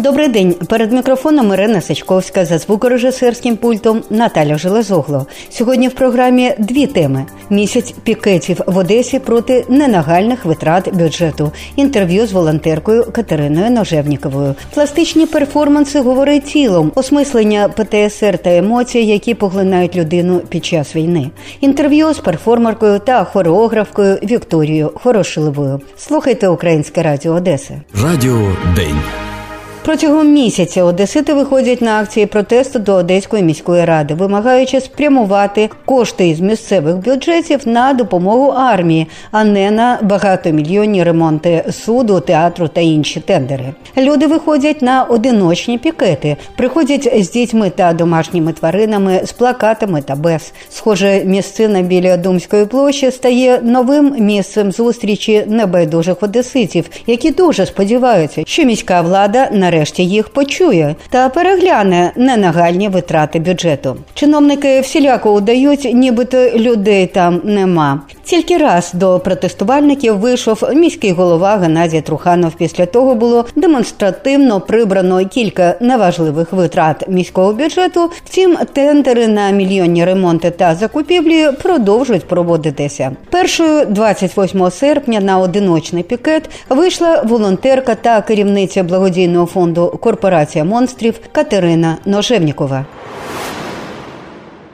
Добрий день. Перед мікрофоном Ірина Сачковська за звукорежисерським пультом Наталя Железогло. Сьогодні в програмі дві теми: місяць пікетів в Одесі проти ненагальних витрат бюджету. Інтерв'ю з волонтеркою Катериною Ножевніковою. Пластичні перформанси говорить тілом, осмислення ПТСР та емоцій, які поглинають людину під час війни. Інтерв'ю з перформеркою та хореографкою Вікторією Хорошиловою. Слухайте Українське Радіо Одеси. Радіо День. Протягом місяця Одесити виходять на акції протесту до Одеської міської ради, вимагаючи спрямувати кошти із місцевих бюджетів на допомогу армії, а не на багатомільйонні ремонти суду, театру та інші тендери. Люди виходять на одиночні пікети, приходять з дітьми та домашніми тваринами, з плакатами та без. Схоже, місцина біля Думської площі стає новим місцем зустрічі небайдужих одеситів, які дуже сподіваються, що міська влада на нарешті їх почує та перегляне ненагальні витрати бюджету. Чиновники всіляко удають, нібито людей там нема. Тільки раз до протестувальників вийшов міський голова Геннадій Труханов. Після того було демонстративно прибрано кілька неважливих витрат міського бюджету. Втім, тендери на мільйонні ремонти та закупівлі продовжують проводитися. Першою 28 серпня на одиночний пікет вийшла волонтерка та керівниця благодійного фонду фонду Корпорація монстрів Катерина Ножевнікова.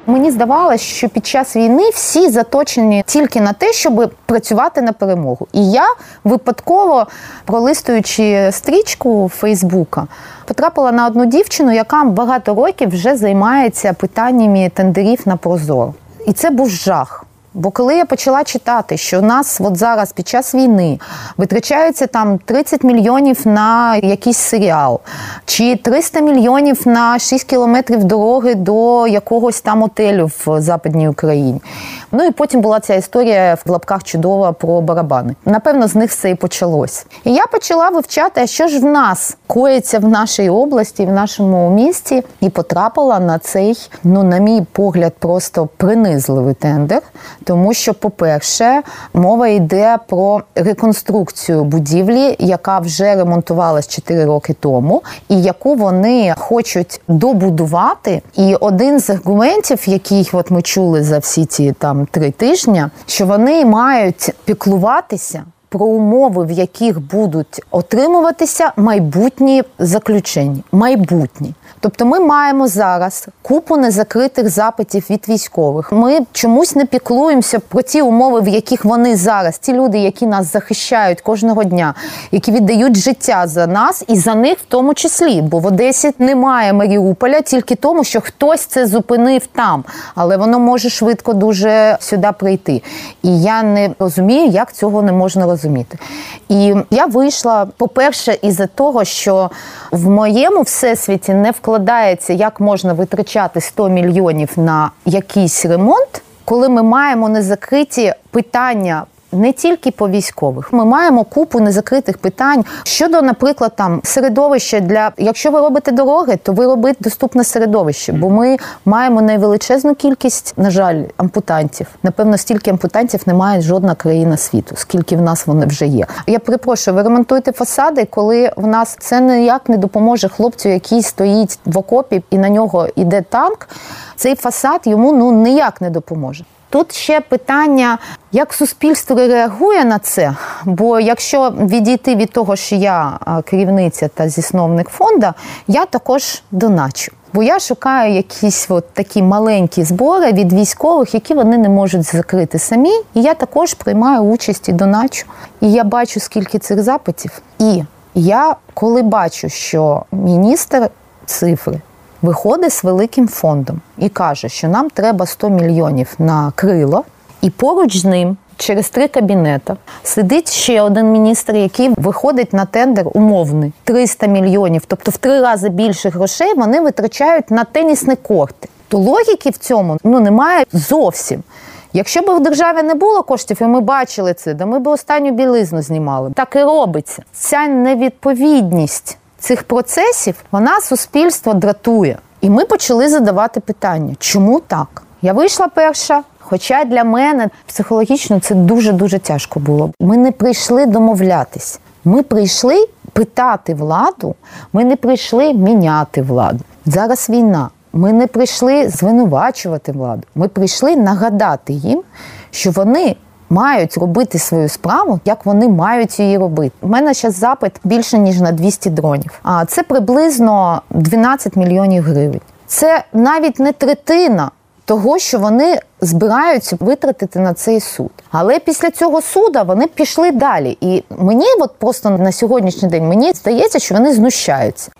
Мені здавалося, що під час війни всі заточені тільки на те, щоб працювати на перемогу. І я випадково, пролистуючи стрічку Фейсбука, потрапила на одну дівчину, яка багато років вже займається питаннями тендерів на Прозоро. І це був жах. Бо коли я почала читати, що у нас от зараз під час війни витрачається там 30 мільйонів на якийсь серіал, чи 300 мільйонів на 6 кілометрів дороги до якогось там отелю в Западній Україні. Ну і потім була ця історія в лапках чудова про барабани. Напевно, з них все і почалось. І я почала вивчати, що ж в нас коїться в нашій області, в нашому місті, і потрапила на цей, ну, на мій погляд, просто принизливий тендер. Тому що, по-перше, мова йде про реконструкцію будівлі, яка вже ремонтувалась 4 роки тому, і яку вони хочуть добудувати. І один з аргументів, який от ми чули за всі ці там три тижні, що вони мають піклуватися про умови, в яких будуть отримуватися майбутні заключення. Майбутні. Тобто ми маємо зараз купу незакритих запитів від військових. Ми чомусь не піклуємося про ті умови, в яких вони зараз, ті люди, які нас захищають кожного дня, які віддають життя за нас і за них в тому числі. Бо в Одесі немає Маріуполя тільки тому, що хтось це зупинив там, але воно може швидко дуже сюди прийти. І я не розумію, як цього не можна розуміти. І я вийшла, по-перше, із-за того, що в моєму всесвіті не вкладається, як можна витрачати 100 мільйонів на якийсь ремонт, коли ми маємо незакриті питання не тільки по військових. Ми маємо купу незакритих питань щодо, наприклад, там середовища для якщо ви робите дороги, то ви робите доступне середовище, бо ми маємо найвеличезну кількість, на жаль, ампутантів. Напевно, стільки ампутантів немає жодна країна світу, скільки в нас вони вже є. Я перепрошую, ви ремонтуєте фасади, коли в нас це ніяк не допоможе хлопцю, який стоїть в окопі, і на нього йде танк. Цей фасад йому ну ніяк не допоможе. Тут ще питання, як суспільство реагує на це. Бо якщо відійти від того, що я керівниця та зісновник фонду, я також доначу. Бо я шукаю якісь от такі маленькі збори від військових, які вони не можуть закрити самі. І я також приймаю участь і доначу. І я бачу, скільки цих запитів. І я коли бачу, що міністр цифри виходить з великим фондом і каже, що нам треба 100 мільйонів на крило, і поруч з ним. Через три кабінети сидить ще один міністр, який виходить на тендер умовний 300 мільйонів, тобто в три рази більше грошей вони витрачають на тенісні корти. То логіки в цьому ну немає зовсім. Якщо б в державі не було коштів, і ми бачили це, то ми б останню білизну знімали. Так і робиться. Ця невідповідність цих процесів вона суспільство дратує. І ми почали задавати питання, чому так? Я вийшла перша. Хоча для мене психологічно це дуже дуже тяжко було. Ми не прийшли домовлятись. Ми прийшли питати владу. Ми не прийшли міняти владу. Зараз війна. Ми не прийшли звинувачувати владу. Ми прийшли нагадати їм, що вони мають робити свою справу, як вони мають її робити. У мене зараз запит більше ніж на 200 дронів. А це приблизно 12 мільйонів гривень. Це навіть не третина того, що вони збираються витратити на цей суд. Але після цього суду вони пішли далі. І мені, от просто на сьогоднішній день, мені здається, що вони знущаються.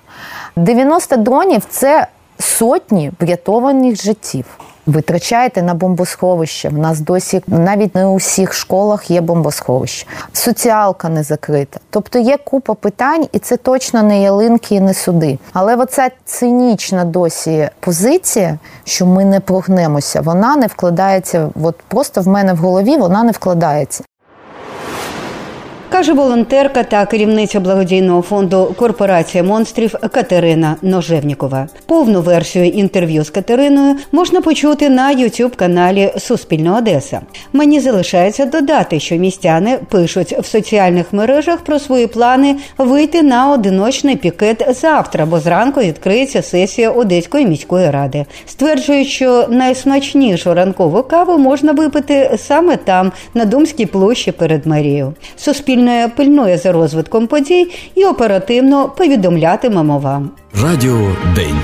90 дронів це сотні врятованих життів. Витрачаєте на бомбосховище. У нас досі навіть не у всіх школах є бомбосховище. Соціалка не закрита. Тобто є купа питань, і це точно не ялинки і не суди. Але оця цинічна досі позиція, що ми не прогнемося, вона не вкладається. От просто в мене в голові вона не вкладається. Каже волонтерка та керівниця благодійного фонду Корпорація монстрів Катерина Ножевнікова. Повну версію інтерв'ю з Катериною можна почути на youtube каналі Суспільна Одеса. Мені залишається додати, що містяни пишуть в соціальних мережах про свої плани вийти на одиночний пікет завтра, бо зранку відкриється сесія Одеської міської ради. Стверджують, що найсмачнішу ранкову каву можна випити саме там, на Думській площі перед Марією. Суспільне Суспільне пильнує за розвитком подій і оперативно повідомлятимемо вам. Радіо День.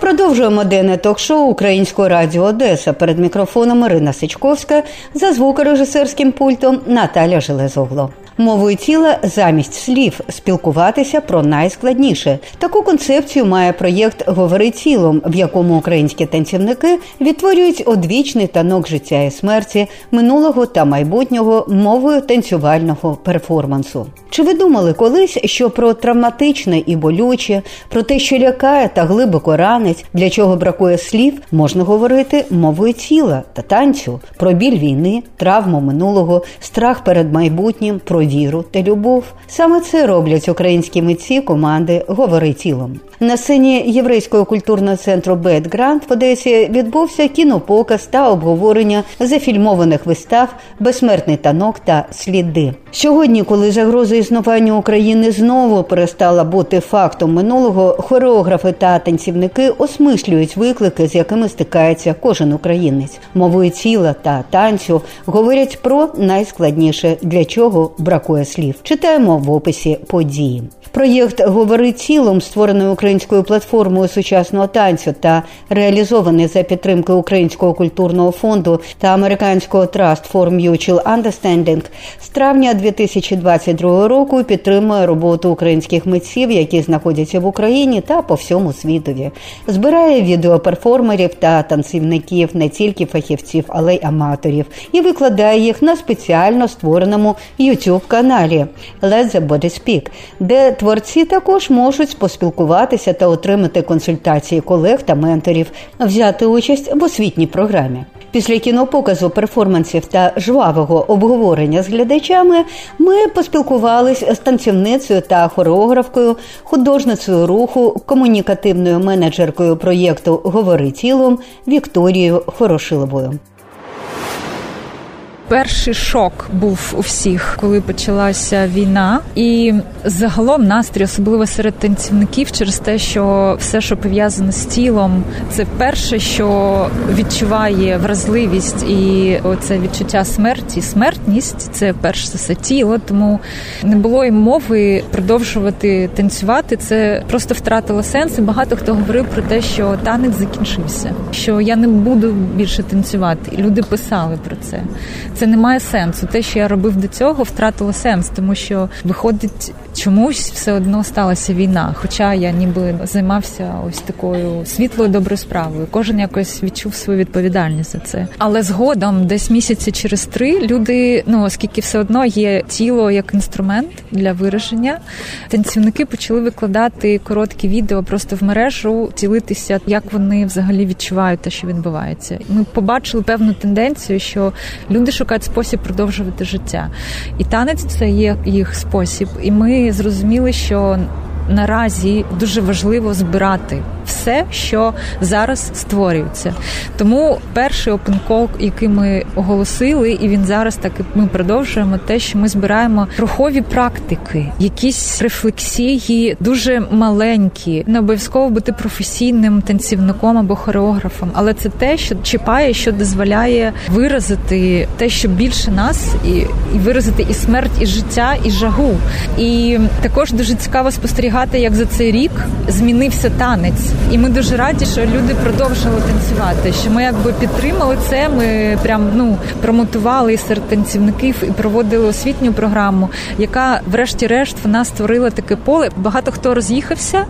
Продовжуємо денне ток-шоу Українського радіо Одеса перед мікрофоном Ірина Сичковська за звукорежисерським пультом Наталя Железогло мовою тіла замість слів спілкуватися про найскладніше. Таку концепцію має проєкт Говори тілом, в якому українські танцівники відтворюють одвічний танок життя і смерті минулого та майбутнього мовою танцювального перформансу. Чи ви думали колись, що про травматичне і болюче, про те, що лякає та глибоко ранить, для чого бракує слів, можна говорити мовою тіла та танцю, про біль війни, травму минулого, страх перед майбутнім, про віру та любов. Саме це роблять українські митці команди Говори тілом. На сцені єврейського культурного центру Бет Грант в Одесі відбувся кінопоказ та обговорення зафільмованих вистав Безсмертний танок та сліди. Сьогодні, коли загроза існування України знову перестала бути фактом минулого, хореографи та танцівники осмислюють виклики, з якими стикається кожен українець. Мовою тіла та танцю говорять про найскладніше, для чого бракує слів. Читаємо в описі події. Проєкт Говори тілом, створений українською платформою сучасного танцю та реалізований за підтримки Українського культурного фонду та американського Trust for Mutual Understanding, з травня 2022 року підтримує роботу українських митців, які знаходяться в Україні та по всьому світові. Збирає відеоперформерів та танцівників, не тільки фахівців, але й аматорів, і викладає їх на спеціально створеному youtube каналі Let Speak, де творці також можуть поспілкуватися та отримати консультації колег та менторів, взяти участь в освітній програмі. Після кінопоказу перформансів та жвавого обговорення з глядачами ми поспілкувалися з танцівницею та хореографкою, художницею руху, комунікативною менеджеркою проєкту Говори тілом Вікторією Хорошиловою перший шок був у всіх, коли почалася війна, і загалом настрій, особливо серед танцівників, через те, що все, що пов'язане з тілом, це перше, що відчуває вразливість і оце відчуття смерті. Смертність це перш за все тіло, тому не було й мови продовжувати танцювати. Це просто втратило сенс. І Багато хто говорив про те, що танець закінчився, що я не буду більше танцювати. І люди писали про це це не має сенсу. Те, що я робив до цього, втратило сенс, тому що виходить чомусь все одно сталася війна. Хоча я ніби займався ось такою світлою доброю справою. Кожен якось відчув свою відповідальність за це. Але згодом, десь місяці через три, люди, ну оскільки все одно є тіло як інструмент для вираження, танцівники почали викладати короткі відео просто в мережу, ділитися, як вони взагалі відчувають те, що відбувається. Ми побачили певну тенденцію, що люди шукають спосіб продовжувати життя, і танець це є їх спосіб, і ми зрозуміли, що наразі дуже важливо збирати все, що зараз створюється. Тому перший опенкол, який ми оголосили, і він зараз так і ми продовжуємо те, що ми збираємо рухові практики, якісь рефлексії дуже маленькі, не обов'язково бути професійним танцівником або хореографом, але це те, що чіпає, що дозволяє виразити те, що більше нас, і, і виразити і смерть, і життя, і жагу. І також дуже цікаво спостерігати, як за цей рік змінився танець, і ми дуже раді, що люди продовжили танцювати. Що ми якби підтримали це. Ми прям ну промотували серед танцівників і проводили освітню програму, яка, врешті-решт, вона створила таке поле. Багато хто роз'їхався,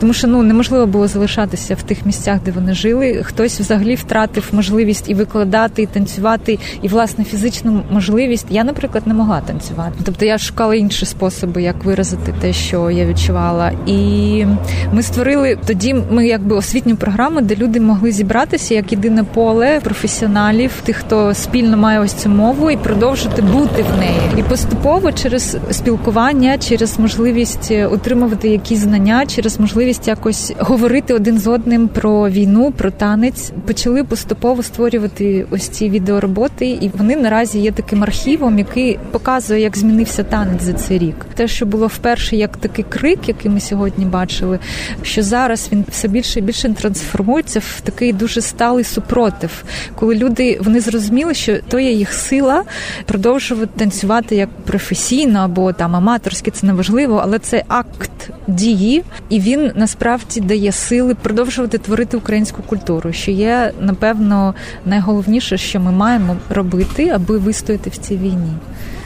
тому що ну неможливо було залишатися в тих місцях, де вони жили. Хтось взагалі втратив можливість і викладати, і танцювати, і власне фізичну можливість. Я, наприклад, не могла танцювати. Тобто я шукала інші способи, як виразити те, що я відчувала. І ми створили тоді. Ми якби освітню програму, де люди могли зібратися як єдине поле професіоналів, тих, хто спільно має ось цю мову, і продовжити бути в неї. І поступово через спілкування, через можливість отримувати якісь знання, через можливість якось говорити один з одним про війну, про танець, почали поступово створювати ось ці відеороботи, і вони наразі є таким архівом, який показує, як змінився танець за цей рік. Те, що було вперше, як такий крик, який ми сьогодні бачили, що зараз він все більше і більше трансформується в такий дуже сталий супротив, коли люди вони зрозуміли, що то є їх сила продовжувати танцювати як професійно або там аматорськи, це неважливо, але це акт дії, і він насправді дає сили продовжувати творити українську культуру, що є напевно найголовніше, що ми маємо робити, аби вистояти в цій війні.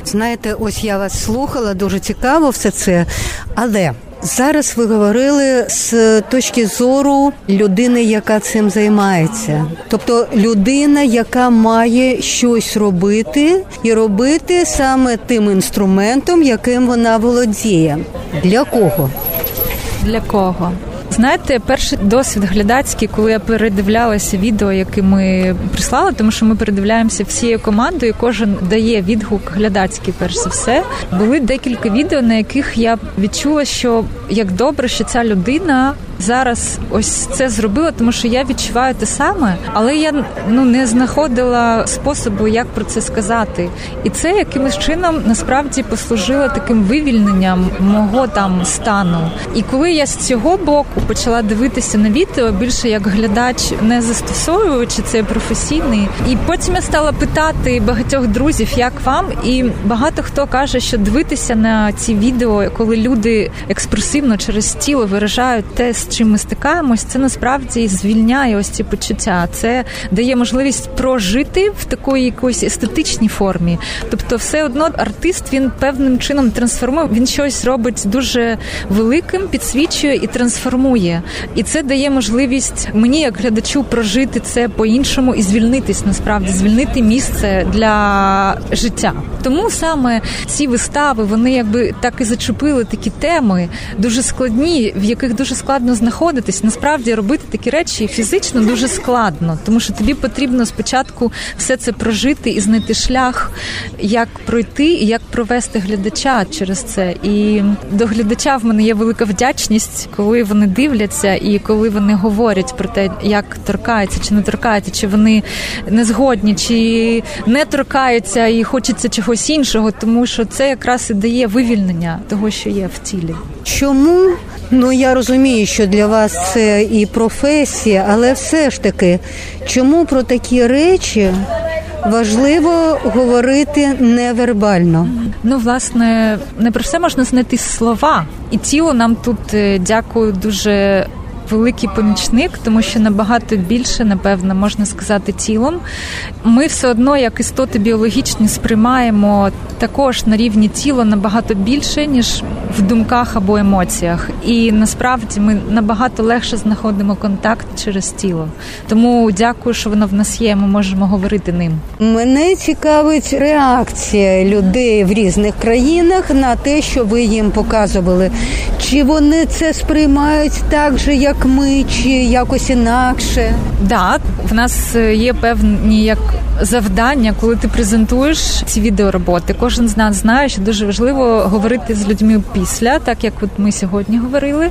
Знаєте, ось я вас слухала, дуже цікаво все це, але. Зараз ви говорили з точки зору людини, яка цим займається, тобто людина, яка має щось робити, і робити саме тим інструментом, яким вона володіє. Для кого? Для кого? Знаєте, перший досвід глядацький, коли я передивлялася відео, яке ми прислали, тому що ми передивляємося всією командою. Кожен дає відгук глядацький, перш за все. Були декілька відео, на яких я відчула, що як добре, що ця людина зараз ось це зробила, тому що я відчуваю те саме, але я ну не знаходила способу, як про це сказати. І це якимось чином насправді послужило таким вивільненням мого там стану. І коли я з цього боку почала дивитися на відео більше як глядач, не застосовуючи це професійний, і потім я стала питати багатьох друзів, як вам, і багато хто каже, що дивитися на ці відео, коли люди експресивно через тіло виражають те, чим ми стикаємось, це насправді звільняє ось ці почуття. Це дає можливість прожити в такої якоїсь естетичній формі. Тобто, все одно артист він певним чином трансформує. Він щось робить дуже великим, підсвічує і трансформує. І це дає можливість мені, як глядачу, прожити це по-іншому і звільнитись насправді, звільнити місце для життя. Тому саме ці вистави вони якби так і зачепили такі теми, дуже складні, в яких дуже складно знаходитись. Насправді робити такі речі фізично дуже складно, тому що тобі потрібно спочатку все це прожити і знайти шлях, як пройти і як провести глядача через це. І до глядача в мене є велика вдячність, коли вони дивляться і коли вони говорять про те, як торкається чи не торкається, чи вони не згодні, чи не торкаються і хочеться чогось іншого, тому що це якраз і дає вивільнення того, що є в тілі. Чому? Ну я розумію, що для вас це і професія, але все ж таки, чому про такі речі важливо говорити невербально? Ну, власне, не про все можна знайти слова, і тіло нам тут дякую дуже. Великий помічник, тому що набагато більше, напевно, можна сказати, тілом. Ми все одно, як істоти біологічні, сприймаємо також на рівні тіла набагато більше, ніж в думках або емоціях. І насправді ми набагато легше знаходимо контакт через тіло. Тому дякую, що воно в нас є. Ми можемо говорити ним. Мене цікавить реакція людей в різних країнах на те, що ви їм показували. Чи вони це сприймають так же, як як ми, чи якось інакше? Так, в нас є певні як завдання, коли ти презентуєш ці відеороботи. Кожен з нас знає, що дуже важливо говорити з людьми після, так як от ми сьогодні говорили.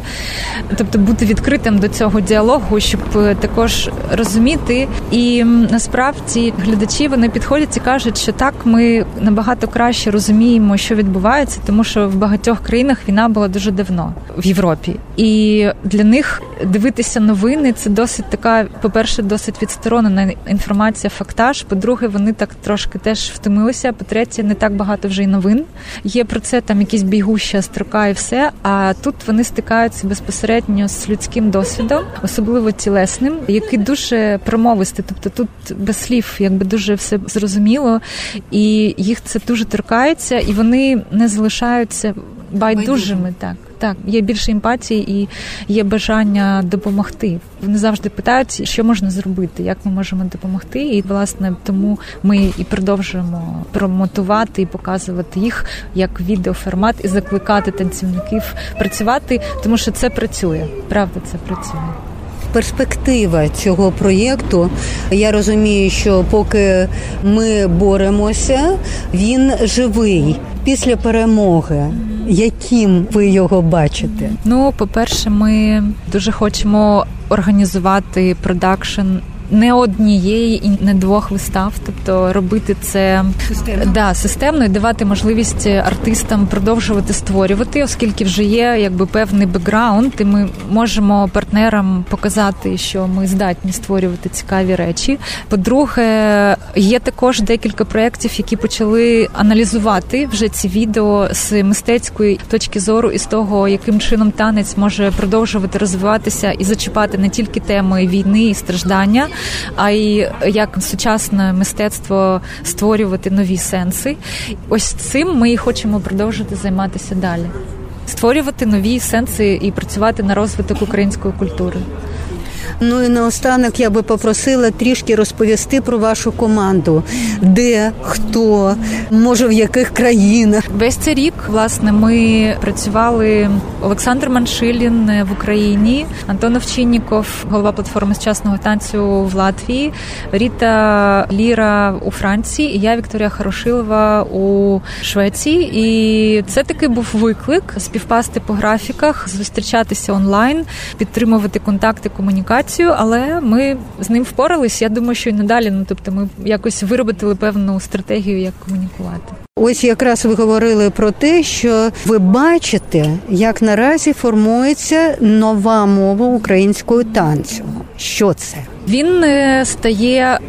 Тобто бути відкритим до цього діалогу, щоб також розуміти. І насправді глядачі вони підходять і кажуть, що так ми набагато краще розуміємо, що відбувається, тому що в багатьох країнах війна була дуже давно в Європі, і для них дивитися новини це досить така, по перше, досить відсторонена інформація, фактаж. По-друге, вони так трошки теж втомилися. По-третє, не так багато вже й новин. Є про це там якісь бігуща строка і все. А тут вони стикаються безпосередньо з людським досвідом, особливо тілесним, який дуже промовистий. Тобто тут без слів, якби дуже все зрозуміло, і їх це дуже торкається, і вони не залишаються байдужими. Так, так, є більше емпатії і є бажання допомогти. Вони завжди питають, що можна зробити, як ми можемо допомогти. І власне тому ми і продовжуємо промотувати і показувати їх як відеоформат і закликати танцівників працювати, тому що це працює. Правда, це працює. Перспектива цього проєкту. Я розумію, що поки ми боремося, він живий після перемоги. Яким ви його бачите? Ну, по перше, ми дуже хочемо організувати продакшн не однієї і не двох вистав, тобто робити це системно. Да, системно і давати можливість артистам продовжувати створювати, оскільки вже є якби певний бекграунд, і ми можемо партнерам показати, що ми здатні створювати цікаві речі. По-друге, є також декілька проєктів, які почали аналізувати вже ці відео з мистецької точки зору і з того, яким чином танець може продовжувати розвиватися і зачіпати не тільки теми війни і страждання а й як сучасне мистецтво створювати нові сенси. Ось цим ми і хочемо продовжити займатися далі. Створювати нові сенси і працювати на розвиток української культури. Ну і наостанок я би попросила трішки розповісти про вашу команду, де хто, може в яких країнах. Весь цей рік власне ми працювали Олександр Маншилін в Україні, Антон Овчинніков, голова платформи сучасного танцю в Латвії, Ріта Ліра у Франції. і Я Вікторія Хорошилова у Швеції. І це таки був виклик співпасти по графіках, зустрічатися онлайн, підтримувати контакти комунікації ситуацію, але ми з ним впорались. Я думаю, що і надалі. Ну тобто, ми якось виробили певну стратегію, як комунікувати. Ось якраз ви говорили про те, що ви бачите, як наразі формується нова мова українського танцю. Що це? Він е, стає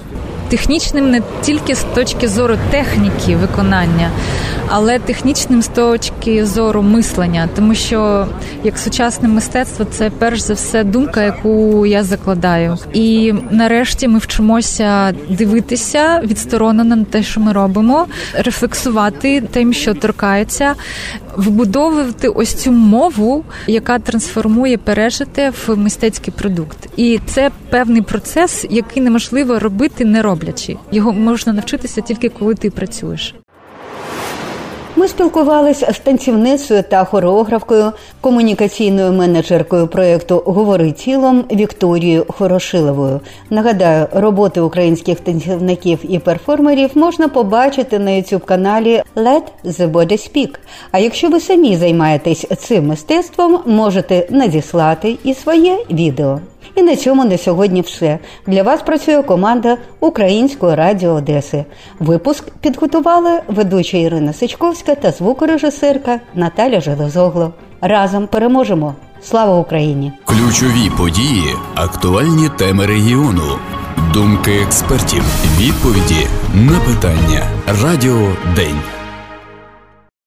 технічним не тільки з точки зору техніки виконання, але технічним з точки зору мислення, тому що як сучасне мистецтво це перш за все думка, яку я закладаю. І нарешті ми вчимося дивитися відсторонено на те, що ми робимо, рефлексувати тим, що торкається, вбудовувати ось цю мову, яка трансформує пережите в мистецький продукт. І це певний процес, який неможливо робити, не роблячи. Його можна навчитися тільки коли ти працюєш. Ми спілкувалися з танцівницею та хореографкою, комунікаційною менеджеркою проєкту Говори тілом Вікторією Хорошиловою. Нагадаю, роботи українських танцівників і перформерів можна побачити на youtube каналі Let the Body Speak. А якщо ви самі займаєтесь цим мистецтвом, можете надіслати і своє відео. І на цьому на сьогодні все. Для вас працює команда Української радіо Одеси. Випуск підготували ведуча Ірина Сичковська та звукорежисерка Наталя Железогло. Разом переможемо. Слава Україні! Ключові події, актуальні теми регіону, думки експертів, відповіді на питання. Радіо День.